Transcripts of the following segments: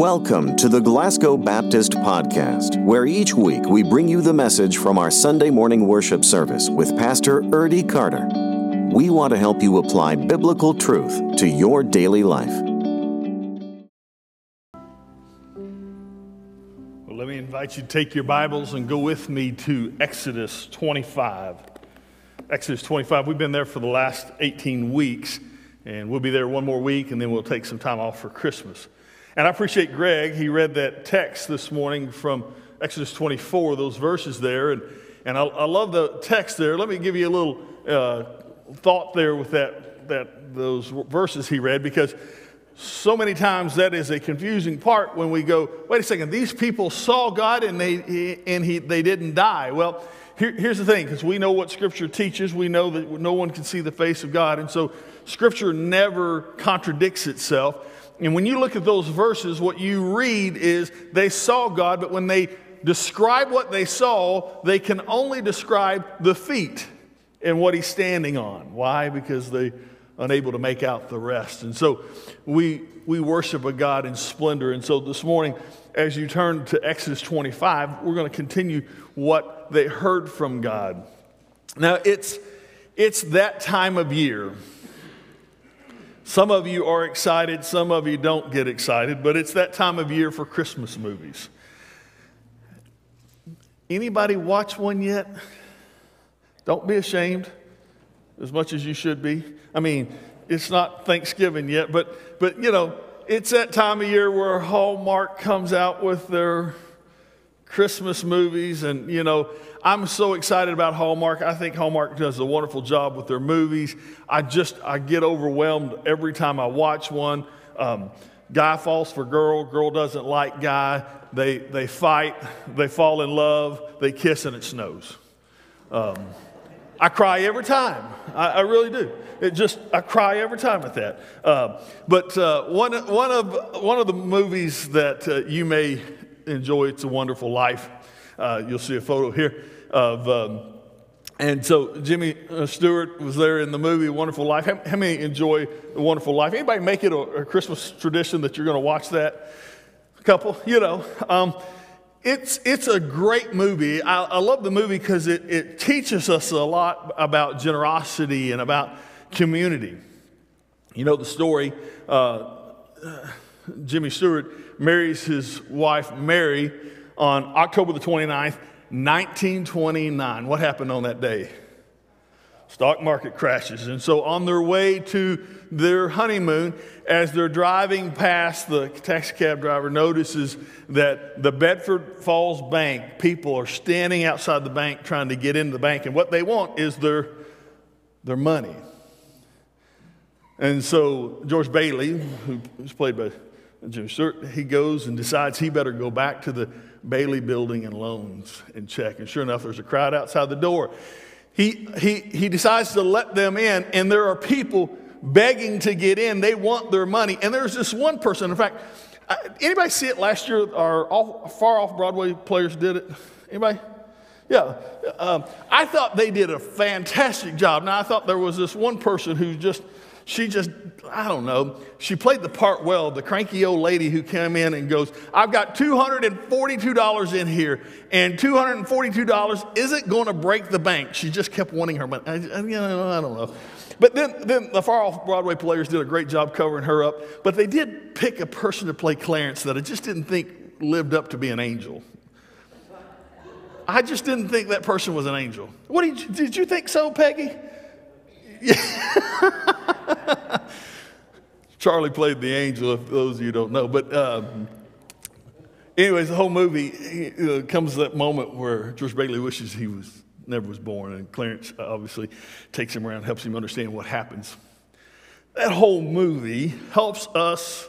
Welcome to the Glasgow Baptist Podcast, where each week we bring you the message from our Sunday morning worship service with Pastor Erdy Carter. We want to help you apply biblical truth to your daily life. Well, let me invite you to take your Bibles and go with me to Exodus 25. Exodus 25, we've been there for the last 18 weeks, and we'll be there one more week, and then we'll take some time off for Christmas. And I appreciate Greg. He read that text this morning from Exodus 24, those verses there. And, and I, I love the text there. Let me give you a little uh, thought there with that, that, those verses he read, because so many times that is a confusing part when we go, wait a second, these people saw God and they, and he, they didn't die. Well, here, here's the thing, because we know what Scripture teaches. We know that no one can see the face of God. And so Scripture never contradicts itself. And when you look at those verses, what you read is they saw God, but when they describe what they saw, they can only describe the feet and what he's standing on. Why? Because they unable to make out the rest. And so we we worship a God in splendor. And so this morning, as you turn to Exodus 25, we're going to continue what they heard from God. Now it's it's that time of year. Some of you are excited, some of you don't get excited, but it's that time of year for Christmas movies. Anybody watch one yet? Don't be ashamed as much as you should be. I mean, it's not Thanksgiving yet, but but you know, it's that time of year where Hallmark comes out with their Christmas movies and you know, I'm so excited about Hallmark. I think Hallmark does a wonderful job with their movies. I just I get overwhelmed every time I watch one. Um, guy falls for girl, girl doesn't like guy. They they fight, they fall in love, they kiss, and it snows. Um, I cry every time. I, I, really do. It just I cry every time at that. Uh, but uh, one one of one of the movies that uh, you may enjoy, "It's a Wonderful Life." Uh, you'll see a photo here of. Um, and so Jimmy uh, Stewart was there in the movie Wonderful Life. How, how many enjoy The Wonderful Life? Anybody make it a, a Christmas tradition that you're going to watch that? A couple, you know. Um, it's, it's a great movie. I, I love the movie because it, it teaches us a lot about generosity and about community. You know the story. Uh, Jimmy Stewart marries his wife Mary on October the 29th, 1929. What happened on that day? Stock market crashes. And so, on their way to their honeymoon, as they're driving past, the taxi cab driver notices that the Bedford Falls Bank, people are standing outside the bank trying to get into the bank, and what they want is their, their money. And so, George Bailey, who's played by Jim Stewart, he goes and decides he better go back to the Bailey Building and Loans and check. And sure enough, there's a crowd outside the door. He, he, he decides to let them in, and there are people begging to get in. They want their money. And there's this one person, in fact, anybody see it last year? Our far off Broadway players did it. Anybody? Yeah. Um, I thought they did a fantastic job. Now, I thought there was this one person who just she just, I don't know, she played the part well. The cranky old lady who came in and goes, I've got $242 in here, and $242 isn't going to break the bank. She just kept wanting her money. I, know, I don't know. But then, then the far off Broadway players did a great job covering her up. But they did pick a person to play Clarence that I just didn't think lived up to be an angel. I just didn't think that person was an angel. What did you, did you think so, Peggy? Charlie played the angel, if those of you don't know. But, um, anyways, the whole movie comes to that moment where George Bailey wishes he was never was born, and Clarence uh, obviously takes him around, helps him understand what happens. That whole movie helps us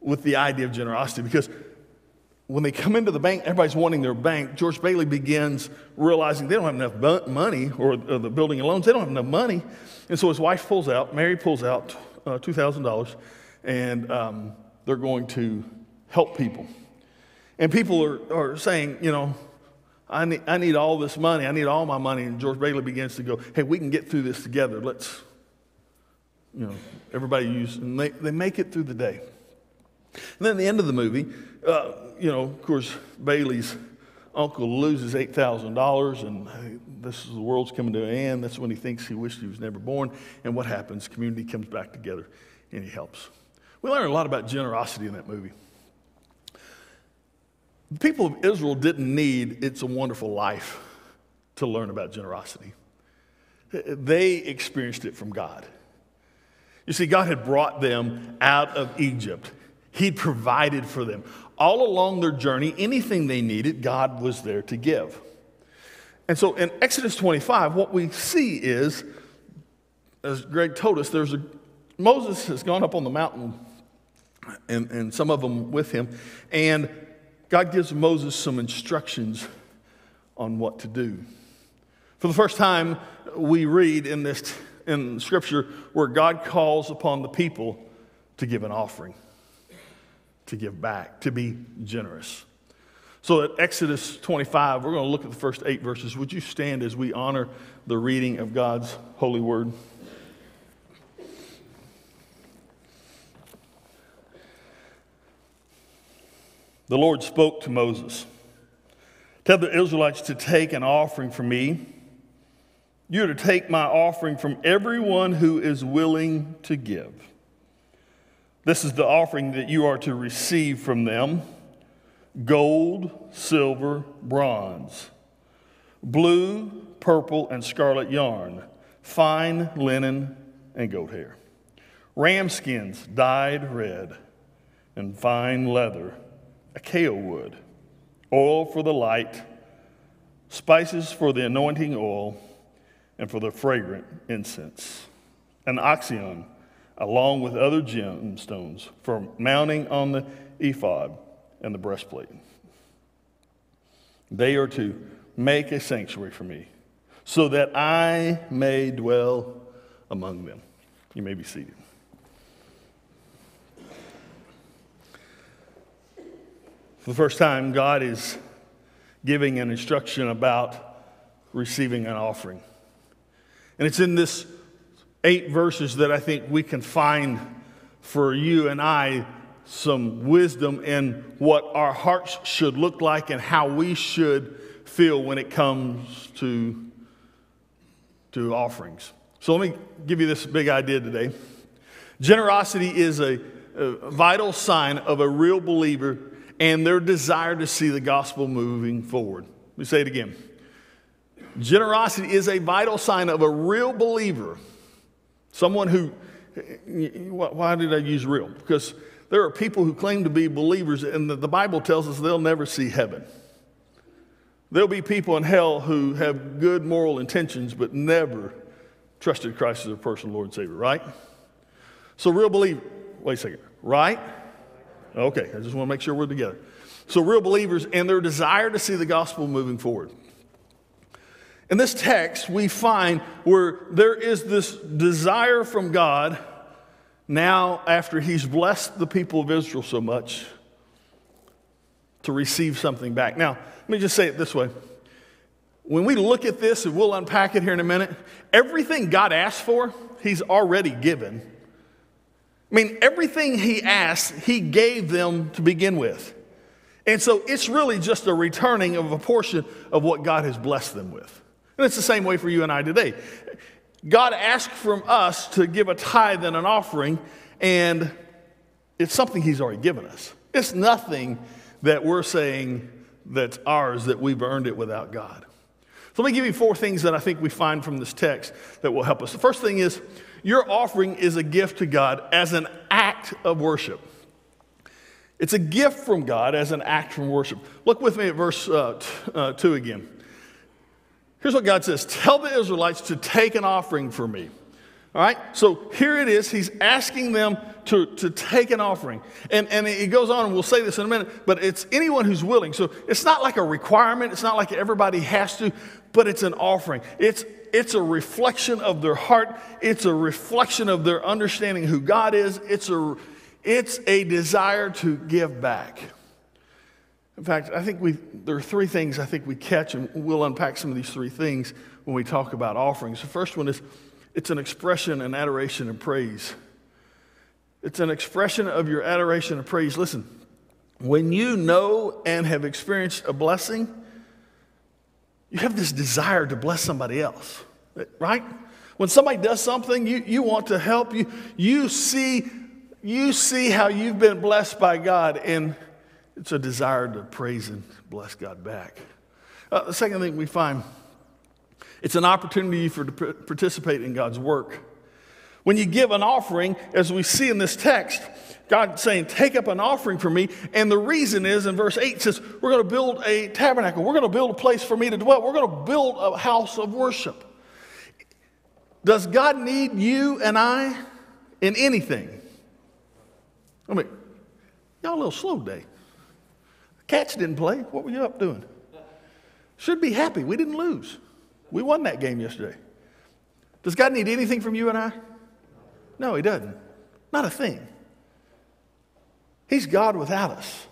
with the idea of generosity because when they come into the bank, everybody's wanting their bank. George Bailey begins realizing they don't have enough money, or uh, the building and loans, they don't have enough money. And so his wife pulls out, Mary pulls out uh, $2,000, and um, they're going to help people. And people are, are saying, you know, I need, I need all this money. I need all my money. And George Bailey begins to go, hey, we can get through this together. Let's, you know, everybody use, and they, they make it through the day. And then at the end of the movie, uh, you know, of course, Bailey's uncle loses $8,000 and this is the world's coming to an end. That's when he thinks he wished he was never born. And what happens? Community comes back together and he helps. We learn a lot about generosity in that movie. The people of Israel didn't need It's a Wonderful Life to learn about generosity. They experienced it from God. You see, God had brought them out of Egypt. He'd provided for them. All along their journey, anything they needed, God was there to give. And so in Exodus 25, what we see is, as Greg told us, there's a, Moses has gone up on the mountain, and, and some of them with him, and God gives Moses some instructions on what to do. For the first time, we read in this in Scripture where God calls upon the people to give an offering, to give back, to be generous. So at Exodus 25, we're going to look at the first eight verses. Would you stand as we honor the reading of God's holy word? The Lord spoke to Moses Tell the Israelites to take an offering from me you are to take my offering from everyone who is willing to give. This is the offering that you are to receive from them gold, silver, bronze, blue, purple, and scarlet yarn, fine linen, and goat hair, ram skins dyed red, and fine leather, acacia wood, oil for the light, spices for the anointing oil and for the fragrant incense. An onyx, along with other gemstones, for mounting on the ephod and the breastplate. They are to make a sanctuary for me, so that I may dwell among them. You may be seated. For the first time, God is giving an instruction about receiving an offering. And it's in this eight verses that I think we can find for you and I some wisdom in what our hearts should look like and how we should feel when it comes to, to offerings. So let me give you this big idea today. Generosity is a, a vital sign of a real believer and their desire to see the gospel moving forward. Let me say it again. Generosity is a vital sign of a real believer. Someone who, why did I use real? Because there are people who claim to be believers, and the Bible tells us they'll never see heaven. There'll be people in hell who have good moral intentions, but never trusted Christ as their personal Lord and Savior, right? So, real believer, wait a second, right? Okay, I just want to make sure we're together. So, real believers and their desire to see the gospel moving forward. In this text, we find where there is this desire from God now, after He's blessed the people of Israel so much, to receive something back. Now, let me just say it this way. When we look at this, and we'll unpack it here in a minute, everything God asked for, He's already given. I mean, everything He asked, He gave them to begin with. And so it's really just a returning of a portion of what God has blessed them with. And it's the same way for you and I today. God asked from us to give a tithe and an offering, and it's something He's already given us. It's nothing that we're saying that's ours that we've earned it without God. So let me give you four things that I think we find from this text that will help us. The first thing is your offering is a gift to God as an act of worship. It's a gift from God as an act from worship. Look with me at verse uh, t- uh, 2 again. Here's what God says Tell the Israelites to take an offering for me. All right? So here it is. He's asking them to, to take an offering. And, and he goes on, and we'll say this in a minute, but it's anyone who's willing. So it's not like a requirement, it's not like everybody has to, but it's an offering. It's, it's a reflection of their heart, it's a reflection of their understanding who God is, it's a, it's a desire to give back. In fact, I think we, there are three things I think we catch, and we'll unpack some of these three things when we talk about offerings. The first one is it's an expression and adoration and praise. It's an expression of your adoration and praise. Listen, when you know and have experienced a blessing, you have this desire to bless somebody else, right? When somebody does something, you, you want to help. You, you, see, you see how you've been blessed by God, and it's a desire to praise and bless God back. Uh, the second thing we find, it's an opportunity for to participate in God's work. When you give an offering, as we see in this text, God saying, Take up an offering for me. And the reason is in verse 8 says, We're going to build a tabernacle. We're going to build a place for me to dwell. We're going to build a house of worship. Does God need you and I in anything? I mean, y'all a little slow today. Cats didn't play. What were you up doing? Should be happy. We didn't lose. We won that game yesterday. Does God need anything from you and I? No, He doesn't. Not a thing. He's God without us.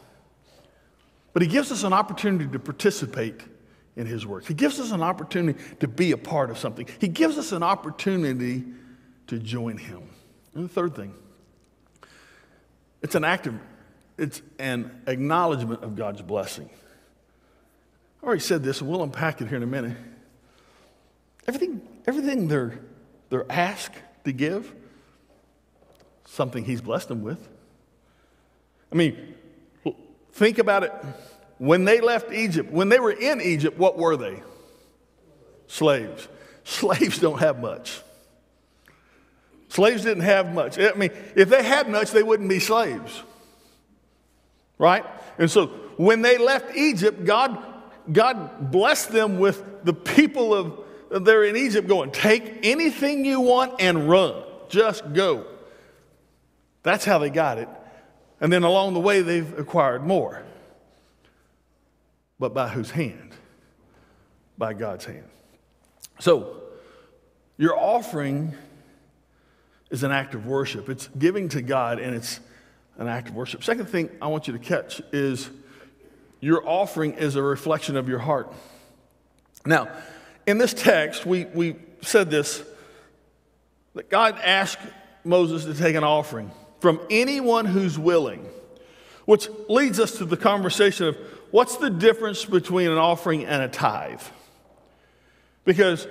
But He gives us an opportunity to participate in His work. He gives us an opportunity to be a part of something. He gives us an opportunity to join Him. And the third thing, it's an act of, it's an acknowledgement of God's blessing. I already said this, and we'll unpack it here in a minute. Everything, everything they're, they're asked to give, something he's blessed them with. I mean, think about it. When they left Egypt, when they were in Egypt, what were they? Slaves. Slaves don't have much. Slaves didn't have much. I mean, if they had much, they wouldn't be slaves. Right? And so when they left Egypt, God, God blessed them with the people of there in Egypt going, take anything you want and run. Just go. That's how they got it. And then along the way, they've acquired more. But by whose hand? By God's hand. So, your offering is an act of worship. It's giving to God and it's an act of worship. Second thing I want you to catch is your offering is a reflection of your heart. Now, in this text, we, we said this that God asked Moses to take an offering from anyone who's willing. Which leads us to the conversation of what's the difference between an offering and a tithe? Because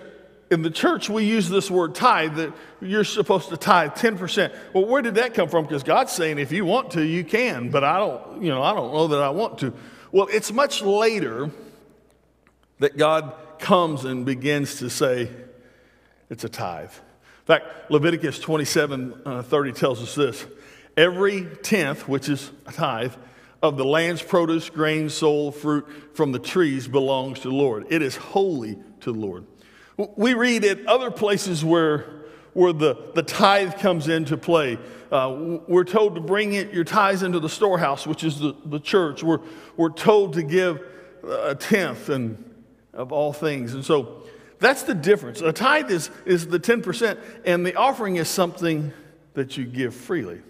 in the church, we use this word tithe that you're supposed to tithe 10%. Well, where did that come from? Because God's saying if you want to, you can, but I don't, you know, I don't know that I want to. Well, it's much later that God comes and begins to say it's a tithe. In fact, Leviticus 27 uh, 30 tells us this Every tenth, which is a tithe, of the land's produce, grain, soul, fruit from the trees belongs to the Lord. It is holy to the Lord. We read at other places where, where the, the tithe comes into play. Uh, we're told to bring it, your tithes into the storehouse, which is the, the church. We're, we're told to give a tenth and, of all things. And so that's the difference. A tithe is, is the 10%, and the offering is something that you give freely.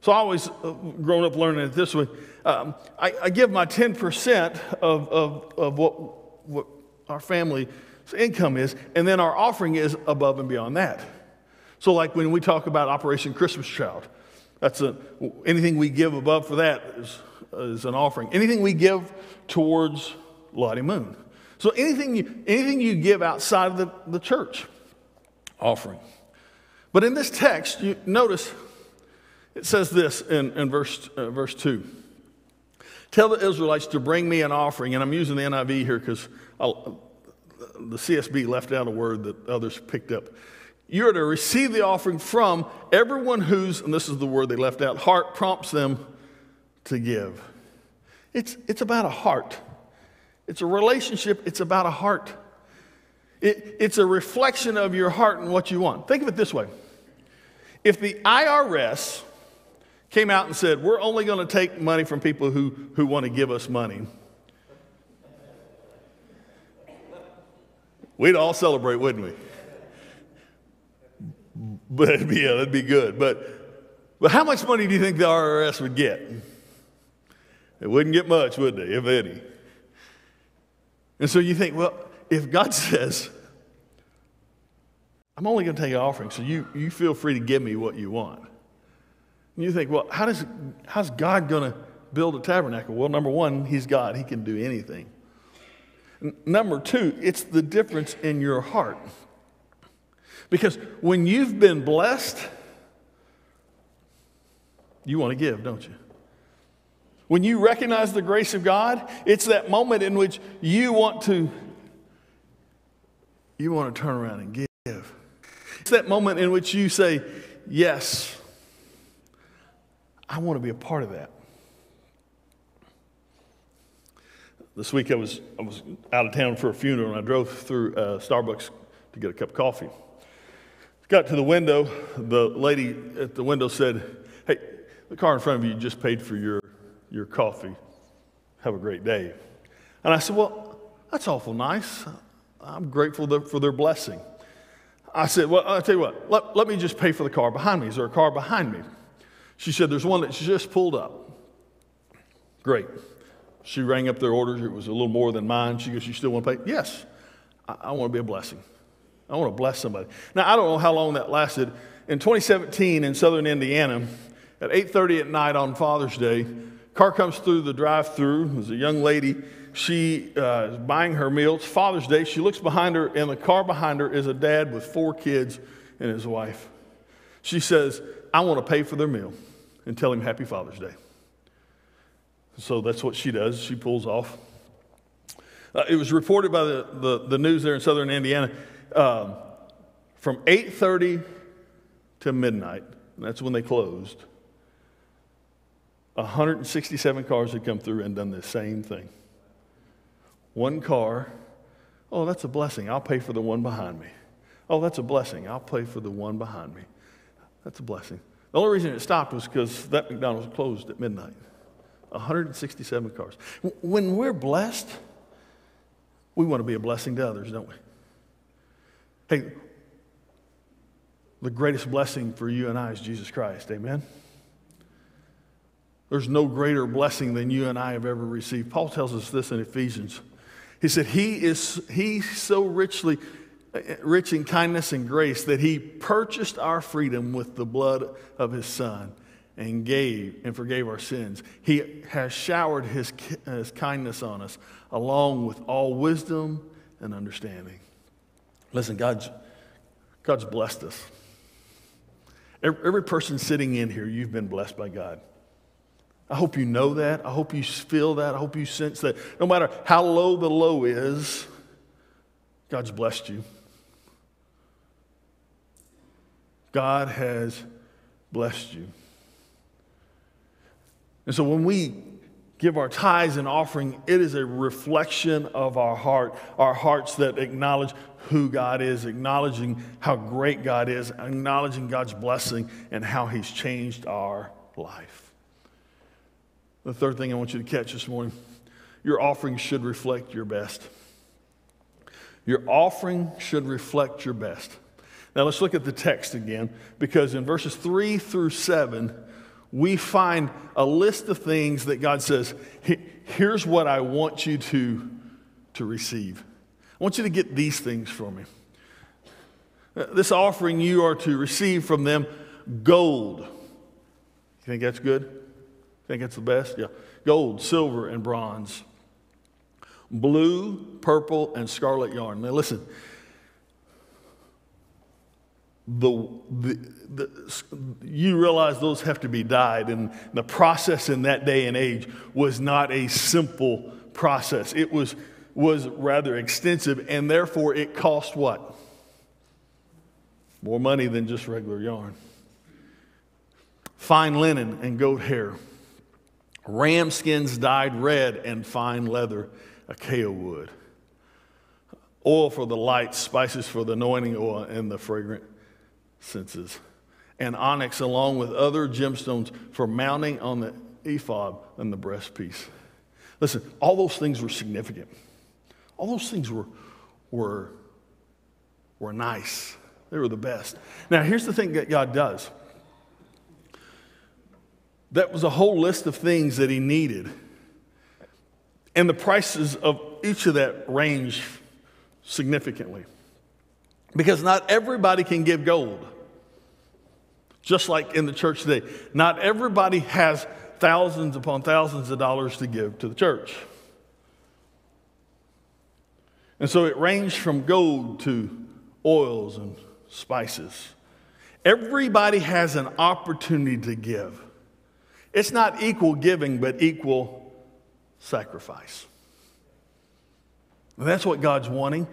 So I always uh, grown up learning it this way. Um, I, I, give my 10% of, of, of what, what our family's income is, and then our offering is above and beyond that. So, like when we talk about Operation Christmas Child, that's a, anything we give above for that is, is an offering. Anything we give towards Lottie Moon. So anything you, anything you give outside of the, the church, offering. But in this text, you notice it says this in, in verse, uh, verse 2 Tell the Israelites to bring me an offering, and I'm using the NIV here because the CSB left out a word that others picked up. You're to receive the offering from everyone whose, and this is the word they left out, heart prompts them to give. It's, it's about a heart. It's a relationship, it's about a heart. It, it's a reflection of your heart and what you want. Think of it this way if the IRS came out and said, We're only going to take money from people who, who want to give us money. We'd all celebrate, wouldn't we? But it'd be, uh, yeah, that'd be good. But, but how much money do you think the IRS would get? It wouldn't get much, would they, if any? And so you think, well, if God says, I'm only going to take an offering, so you, you feel free to give me what you want. And you think, well, how does, how's God going to build a tabernacle? Well, number one, He's God, He can do anything. Number two, it's the difference in your heart. Because when you've been blessed, you want to give, don't you? When you recognize the grace of God, it's that moment in which you want to you want to turn around and give. It's that moment in which you say, "Yes, I want to be a part of that." This week I was I was out of town for a funeral and I drove through uh, Starbucks to get a cup of coffee. Got to the window, the lady at the window said, "Hey, the car in front of you just paid for your your coffee. Have a great day. And I said, Well, that's awful nice. I'm grateful for their blessing. I said, Well, I'll tell you what, let, let me just pay for the car behind me. Is there a car behind me? She said, There's one that's just pulled up. Great. She rang up their orders. It was a little more than mine. She goes, You still want to pay? Yes. I, I want to be a blessing. I want to bless somebody. Now, I don't know how long that lasted. In 2017 in southern Indiana, at 8.30 at night on Father's Day, Car comes through the drive through. There's a young lady. She uh, is buying her meal. It's Father's Day. She looks behind her. and the car behind her is a dad with four kids and his wife. She says, I want to pay for their meal and tell him Happy Father's Day. So that's what she does. She pulls off. Uh, it was reported by the, the, the, news there in southern Indiana um, from 8.30 to midnight. that's when they closed 167 cars had come through and done the same thing. One car, oh, that's a blessing. I'll pay for the one behind me. Oh, that's a blessing. I'll pay for the one behind me. That's a blessing. The only reason it stopped was because that McDonald's closed at midnight. 167 cars. When we're blessed, we want to be a blessing to others, don't we? Hey, the greatest blessing for you and I is Jesus Christ. Amen? There's no greater blessing than you and I have ever received. Paul tells us this in Ephesians. He said, He is he so richly rich in kindness and grace that He purchased our freedom with the blood of His Son and gave and forgave our sins. He has showered His, his kindness on us along with all wisdom and understanding. Listen, God's, God's blessed us. Every, every person sitting in here, you've been blessed by God. I hope you know that. I hope you feel that. I hope you sense that no matter how low the low is, God's blessed you. God has blessed you. And so when we give our tithes and offering, it is a reflection of our heart, our hearts that acknowledge who God is, acknowledging how great God is, acknowledging God's blessing and how He's changed our life. The third thing I want you to catch this morning your offering should reflect your best. Your offering should reflect your best. Now let's look at the text again, because in verses 3 through 7, we find a list of things that God says, here's what I want you to, to receive. I want you to get these things from me. This offering you are to receive from them gold. You think that's good? Think it's the best? Yeah. Gold, silver, and bronze. Blue, purple, and scarlet yarn. Now listen. The, the, the, you realize those have to be dyed, and the process in that day and age was not a simple process. It was, was rather extensive, and therefore it cost what? More money than just regular yarn. Fine linen and goat hair ram skins dyed red, and fine leather, acacia wood. Oil for the light, spices for the anointing oil, and the fragrant senses. And onyx, along with other gemstones, for mounting on the ephod and the breastpiece. Listen, all those things were significant. All those things were, were, were nice. They were the best. Now, here's the thing that God does that was a whole list of things that he needed. And the prices of each of that range significantly. Because not everybody can give gold. Just like in the church today, not everybody has thousands upon thousands of dollars to give to the church. And so it ranged from gold to oils and spices. Everybody has an opportunity to give. It's not equal giving, but equal sacrifice. And that's what God's wanting.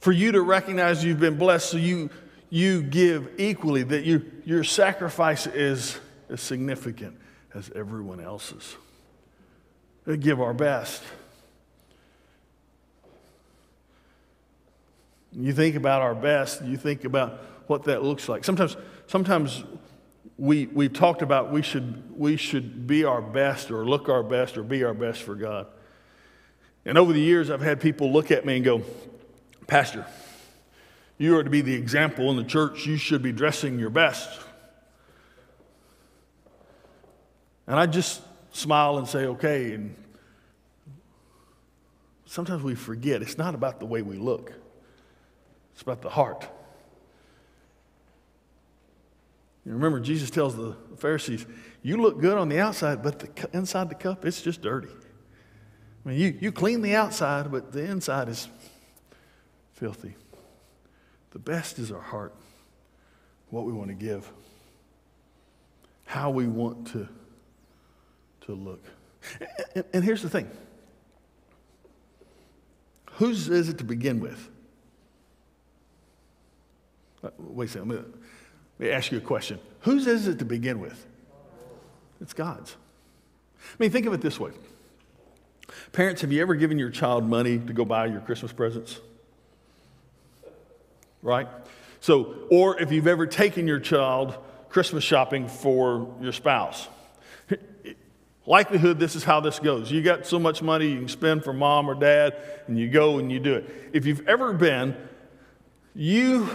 For you to recognize you've been blessed, so you, you give equally, that you, your sacrifice is as significant as everyone else's. We give our best. You think about our best, you think about what that looks like. Sometimes, sometimes we, we've talked about we should, we should be our best or look our best or be our best for God. And over the years, I've had people look at me and go, Pastor, you are to be the example in the church. You should be dressing your best. And I just smile and say, okay. And sometimes we forget it's not about the way we look, it's about the heart. You remember, Jesus tells the Pharisees, You look good on the outside, but the, inside the cup, it's just dirty. I mean, you, you clean the outside, but the inside is filthy. The best is our heart, what we want to give, how we want to, to look. And, and here's the thing whose is it to begin with? Uh, wait a second. Let me, let me ask you a question. Whose is it to begin with? It's God's. I mean, think of it this way. Parents, have you ever given your child money to go buy your Christmas presents? Right? So, or if you've ever taken your child Christmas shopping for your spouse. Likelihood this is how this goes. You got so much money you can spend for mom or dad, and you go and you do it. If you've ever been, you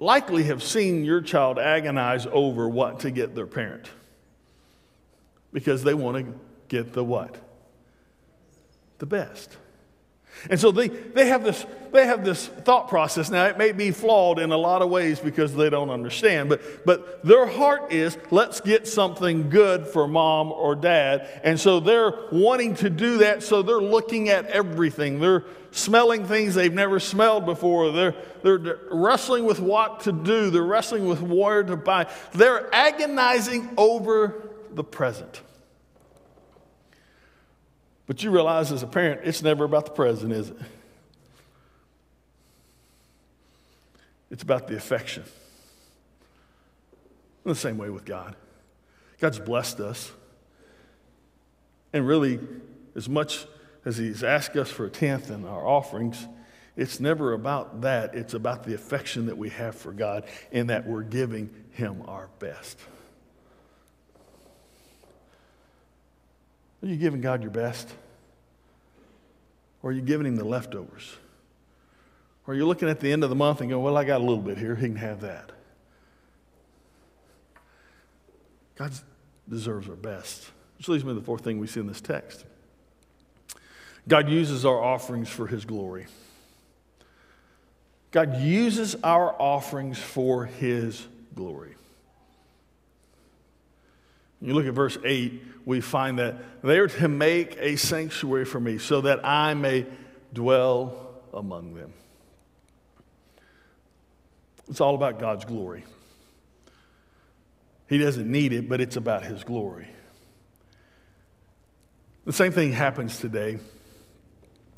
likely have seen your child agonize over what to get their parent because they want to get the what? The best. And so they, they, have this, they have this thought process. Now, it may be flawed in a lot of ways because they don't understand, but, but their heart is let's get something good for mom or dad. And so they're wanting to do that, so they're looking at everything. They're smelling things they've never smelled before. They're, they're wrestling with what to do, they're wrestling with where to buy. They're agonizing over the present. But you realize as a parent, it's never about the present, is it? It's about the affection. In the same way with God. God's blessed us. And really, as much as He's asked us for a tenth in our offerings, it's never about that. It's about the affection that we have for God and that we're giving Him our best. Are you giving God your best? Or are you giving Him the leftovers? Or are you looking at the end of the month and going, well, I got a little bit here. He can have that. God deserves our best. Which leads me to the fourth thing we see in this text. God uses our offerings for His glory. God uses our offerings for His glory. You look at verse 8, we find that they are to make a sanctuary for me so that I may dwell among them. It's all about God's glory. He doesn't need it, but it's about His glory. The same thing happens today.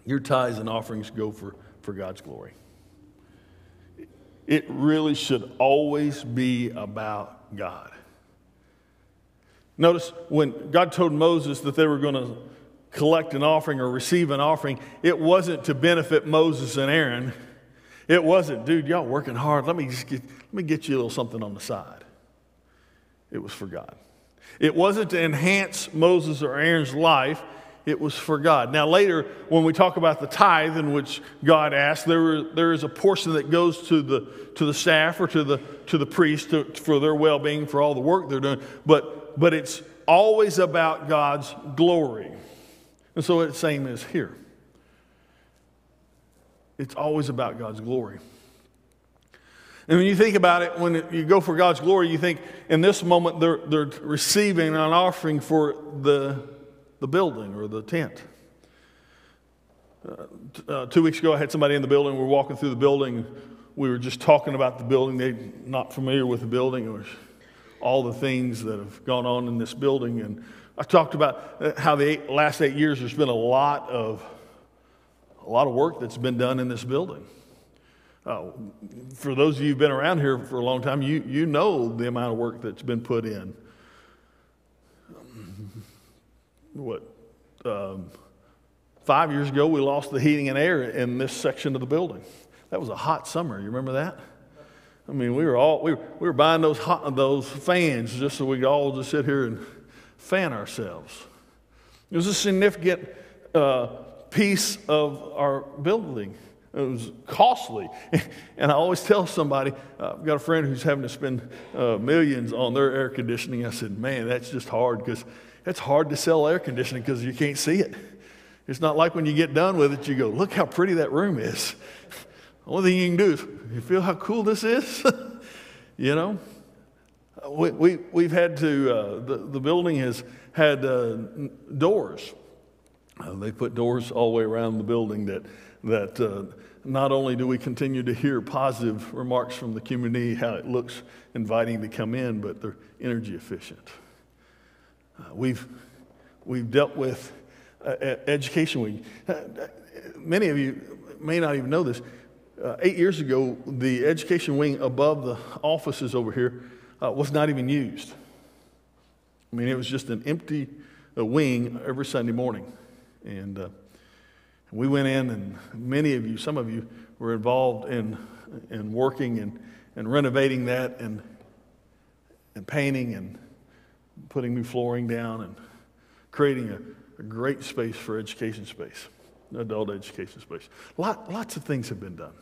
Your tithes and offerings go for, for God's glory. It really should always be about God. Notice when God told Moses that they were going to collect an offering or receive an offering, it wasn't to benefit Moses and Aaron. It wasn't, dude, y'all working hard. Let me just get, let me get you a little something on the side. It was for God. It wasn't to enhance Moses or Aaron's life. It was for God. Now, later, when we talk about the tithe in which God asked, there, there is a portion that goes to the, to the staff or to the, to the priest to, for their well being, for all the work they're doing. But but it's always about God's glory. And so it's the same as here. It's always about God's glory. And when you think about it, when you go for God's glory, you think in this moment they're, they're receiving an offering for the, the building or the tent. Uh, uh, two weeks ago, I had somebody in the building. We were walking through the building. We were just talking about the building. They're not familiar with the building all the things that have gone on in this building. And I talked about uh, how the eight, last eight years there's been a lot of a lot of work that's been done in this building. Uh, for those of you who've been around here for a long time, you, you know the amount of work that's been put in. What? Um, five years ago, we lost the heating and air in this section of the building. That was a hot summer. You remember that? I mean, we were all we were, we were buying those hot, those fans just so we could all just sit here and fan ourselves. It was a significant uh, piece of our building. It was costly. And I always tell somebody, uh, I've got a friend who's having to spend uh, millions on their air conditioning. I said, man, that's just hard because it's hard to sell air conditioning because you can't see it. It's not like when you get done with it, you go, look how pretty that room is. Only thing you can do is, you feel how cool this is? you know? We, we, we've had to, uh, the, the building has had uh, doors. Uh, they put doors all the way around the building that, that uh, not only do we continue to hear positive remarks from the community, how it looks inviting to come in, but they're energy efficient. Uh, we've, we've dealt with uh, Education. Uh, many of you may not even know this. Uh, eight years ago, the education wing above the offices over here uh, was not even used. I mean, it was just an empty wing every Sunday morning. And uh, we went in, and many of you, some of you, were involved in, in working and, and renovating that and, and painting and putting new flooring down and creating a, a great space for education space, adult education space. Lot, lots of things have been done.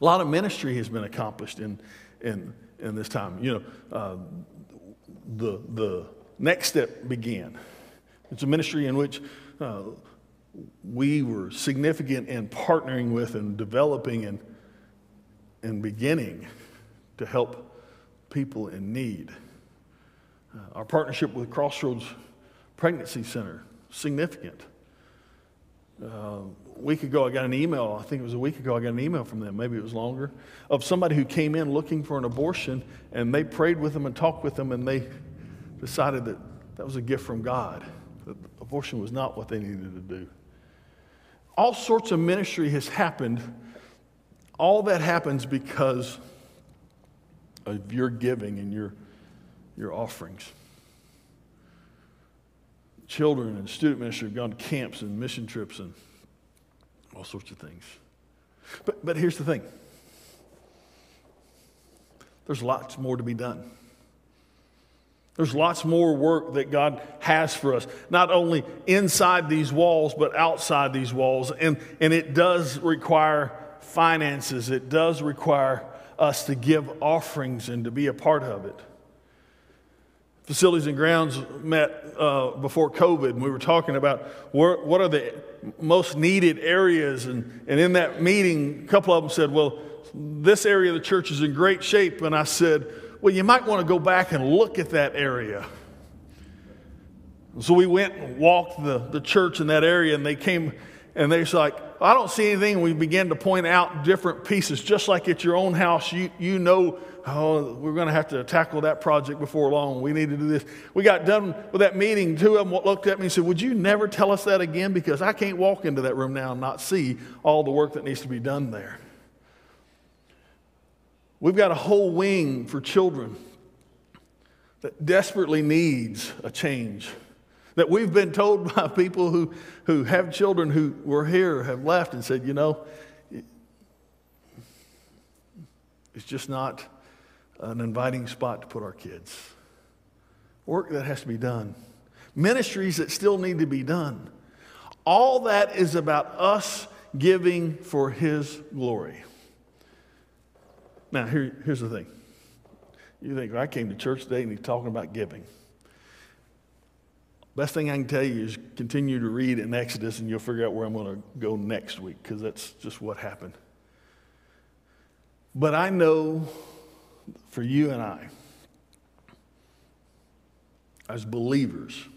A lot of ministry has been accomplished in, in, in this time. You know, uh, the, the next step began. It's a ministry in which uh, we were significant in partnering with and developing and, and beginning to help people in need. Uh, our partnership with Crossroads Pregnancy Center, significant. A week ago, I got an email, I think it was a week ago, I got an email from them, maybe it was longer, of somebody who came in looking for an abortion, and they prayed with them and talked with them, and they decided that that was a gift from God, that abortion was not what they needed to do. All sorts of ministry has happened. All that happens because of your giving and your, your offerings. Children and student ministry have gone to camps and mission trips and all sorts of things. But, but here's the thing there's lots more to be done. There's lots more work that God has for us, not only inside these walls, but outside these walls. And, and it does require finances, it does require us to give offerings and to be a part of it. Facilities and Grounds met uh, before COVID, and we were talking about where, what are the most needed areas. And, and in that meeting, a couple of them said, Well, this area of the church is in great shape. And I said, well, you might want to go back and look at that area. So we went and walked the, the church in that area, and they came and they're like, I don't see anything. We began to point out different pieces, just like at your own house. You, you know, oh, we're going to have to tackle that project before long. We need to do this. We got done with that meeting. Two of them looked at me and said, Would you never tell us that again? Because I can't walk into that room now and not see all the work that needs to be done there. We've got a whole wing for children that desperately needs a change. That we've been told by people who, who have children who were here, have left, and said, you know, it's just not an inviting spot to put our kids. Work that has to be done, ministries that still need to be done. All that is about us giving for His glory. Now, here, here's the thing. You think, well, I came to church today and he's talking about giving. Best thing I can tell you is continue to read in Exodus and you'll figure out where I'm going to go next week because that's just what happened. But I know for you and I, as believers,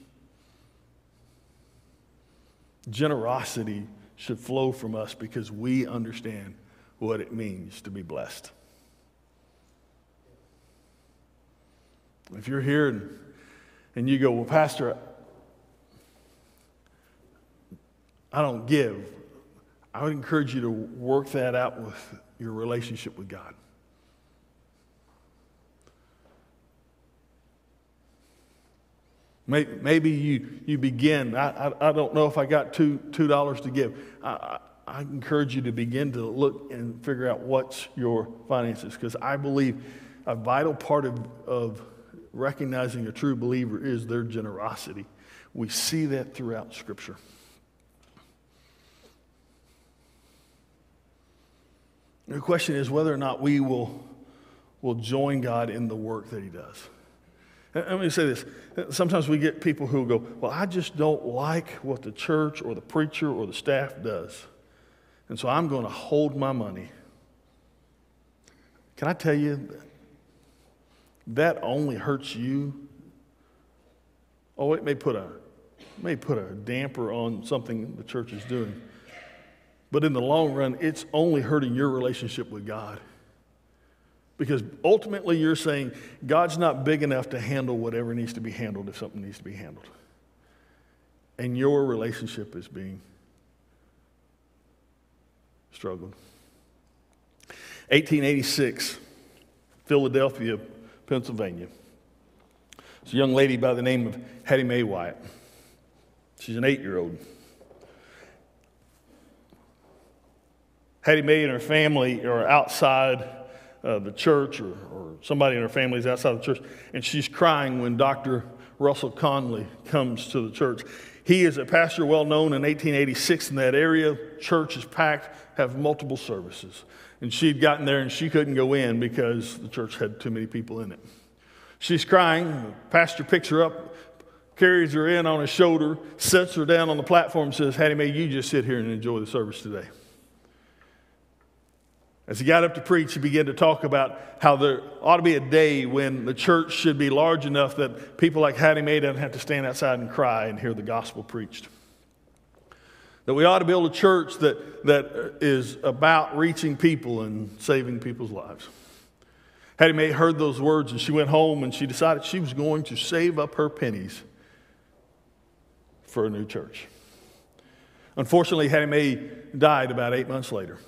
generosity should flow from us because we understand what it means to be blessed. If you're here and, and you go, Well, Pastor, I don't give, I would encourage you to work that out with your relationship with God. Maybe you, you begin. I, I, I, don't know if I got two, $2 to give. I, I, I encourage you to begin to look and figure out what's your finances because I believe a vital part of, of recognizing a true believer is their generosity. We see that throughout Scripture. The question is whether or not we will, will join God in the work that He does. Uh, let me say this. Uh, sometimes we get people who go, Well, I just don't like what the church or the preacher or the staff does. And so I'm going to hold my money. Can I tell you, that only hurts you. Oh, it may put a, may put a damper on something the church is doing. But in the long run, it's only hurting your relationship with God. Because ultimately, you're saying God's not big enough to handle whatever needs to be handled if something needs to be handled. And your relationship is being struggled. 1886, Philadelphia, Pennsylvania. It's a young lady by the name of Hattie Mae Wiatt. She's an eight year old. Hattie Mae and her family are outside uh, the church or, or somebody in her family is outside the church, and she's crying when Dr. Russell Conwell comes to the church. He is a pastor well known in 1886 in that area. Church is packed, have multiple services. And she'd gotten there and she couldn't go in because the church had too many people in it. She's crying. The pastor picks her up, carries her in on his shoulder, sets her down on the platform, says, Hattie Mae, you just sit here and enjoy the service today. As he got up to preach, he began to talk about how there ought to be a day when the church should be large enough that people like Hattie Mae don't have to stand outside and cry and hear the gospel preached. That we ought to build a church that, that is about reaching people and saving people's lives. Hattie Mae heard those words and she went home and she decided she was going to save up her pennies for a new church. Unfortunately, Hattie Mae died about eight months later.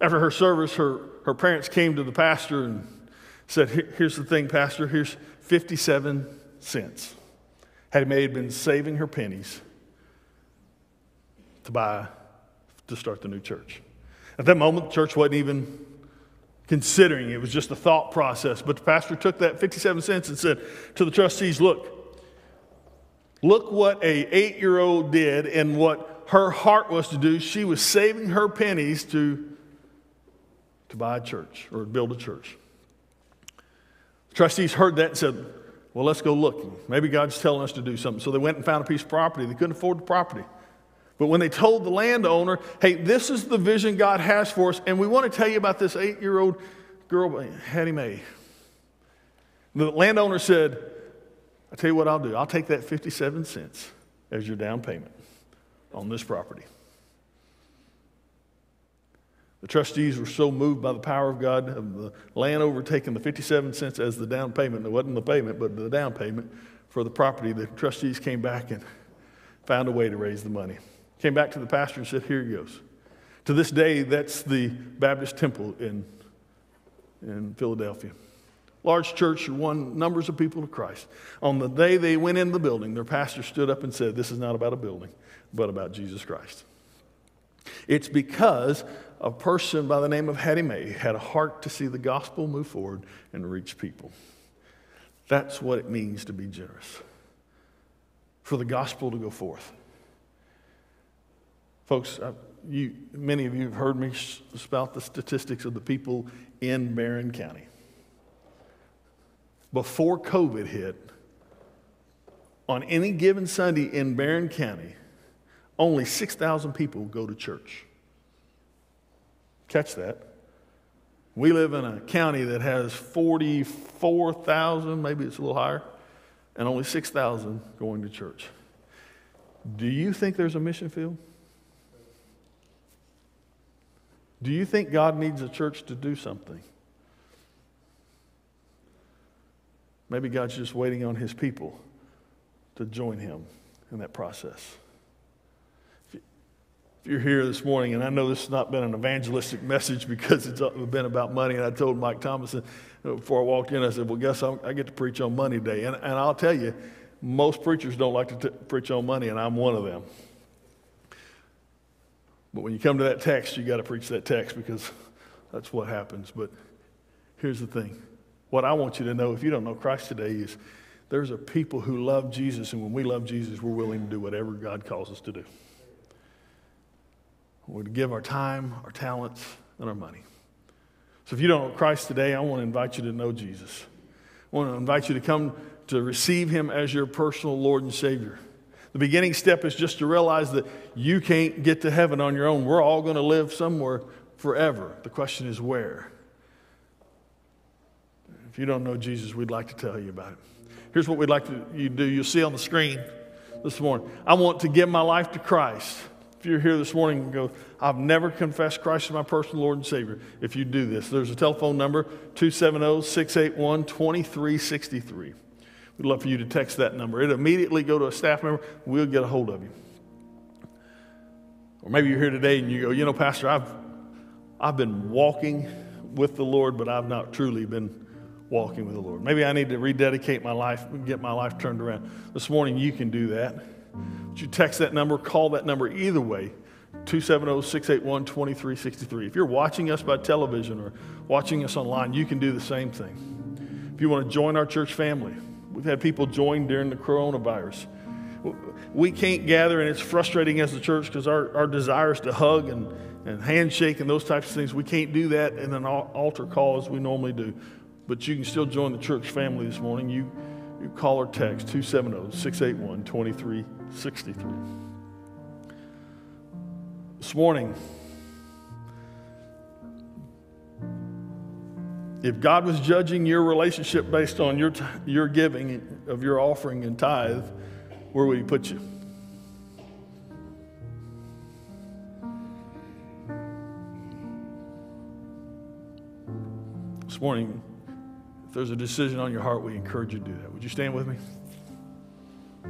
After her service, her, her parents came to the pastor and said, Here's the thing, Pastor, here's 57 cents. Hattie Mae had been saving her pennies to buy, to start the new church. At that moment, the church wasn't even considering it was just a thought process. But the pastor took that 57 cents and said to the trustees, Look, look what a eight year old did and what her heart was to do. She was saving her pennies to to buy a church or build a church. The trustees heard that and said, Well, let's go looking. Maybe God's telling us to do something. So they went and found a piece of property. They couldn't afford the property. But when they told the landowner, Hey, this is the vision God has for us, and we want to tell you about this eight year old girl, Hattie Mae. The landowner said, I tell you what I'll do. I'll take that 57 cents as your down payment on this property. The trustees were so moved by the power of God of the land overtaking the 57 cents as the down payment. It wasn't the payment, but the down payment for the property. The trustees came back and found a way to raise the money. Came back to the pastor and said, Here he goes. To this day, that's the Baptist temple in, in Philadelphia. Large church, won numbers of people to Christ. On the day they went in the building, their pastor stood up and said, This is not about a building, but about Jesus Christ. It's because a person by the name of Hattie Mae had a heart to see the gospel move forward and reach people. That's what it means to be generous, for the gospel to go forth. Folks, I, you, many of you have heard me spout the statistics of the people in Barren County. Before COVID hit, on any given Sunday in Barren County, only 6,000 people go to church. Catch that. We live in a county that has 44,000, maybe it's a little higher, and only 6,000 going to church. Do you think there's a mission field? Do you think God needs a church to do something? Maybe God's just waiting on his people to join him in that process. If you're here this morning, and I know this has not been an evangelistic message because it's uh, been about money, and I told Mike Thomason before I walked in, I said, Well, guess I'm, i get to preach on money day. And, and I'll tell you, most preachers don't like to t- preach on money, and I'm one of them. But when you come to that text, you got to preach that text because that's what happens. But here's the thing what I want you to know, if you don't know Christ today, is there's a people who love Jesus, and when we love Jesus, we're willing to do whatever God calls us to do. We're to give our time, our talents, and our money. So if you don't know Christ today, I want to invite you to know Jesus. I want to invite you to come to receive him as your personal Lord and Savior. The beginning step is just to realize that you can't get to heaven on your own. We're all going to live somewhere forever. The question is where? If you don't know Jesus, we'd like to tell you about it. Here's what we'd like to you do. You'll see on the screen this morning. I want to give my life to Christ. If you're here this morning and go, I've never confessed Christ as my personal Lord and Savior. If you do this, there's a telephone number 270 681 2363. We'd love for you to text that number. It'll immediately go to a staff member. We'll get a hold of you. Or maybe you're here today and you go, you know, Pastor, I've, I've been walking with the Lord, but I've not truly been walking with the Lord. Maybe I need to rededicate my life and get my life turned around. This morning, you can do that. You text that number, call that number either way. 270 681 2363. If you're watching us by television or watching us online, you can do the same thing. If you want to join our church family, We've had people join during the coronavirus. We can't gather, and it's frustrating as a church because our, our desire is to hug and, and handshake and those types of things. We can't do that in an altar call as we normally do. But you can still join the church family this morning. You, you call or text 270 681 2363. This morning, If God was judging your relationship based on your, your giving of your offering and tithe, where would He put you? This morning, if there's a decision on your heart, we encourage you to do that. Would you stand with me?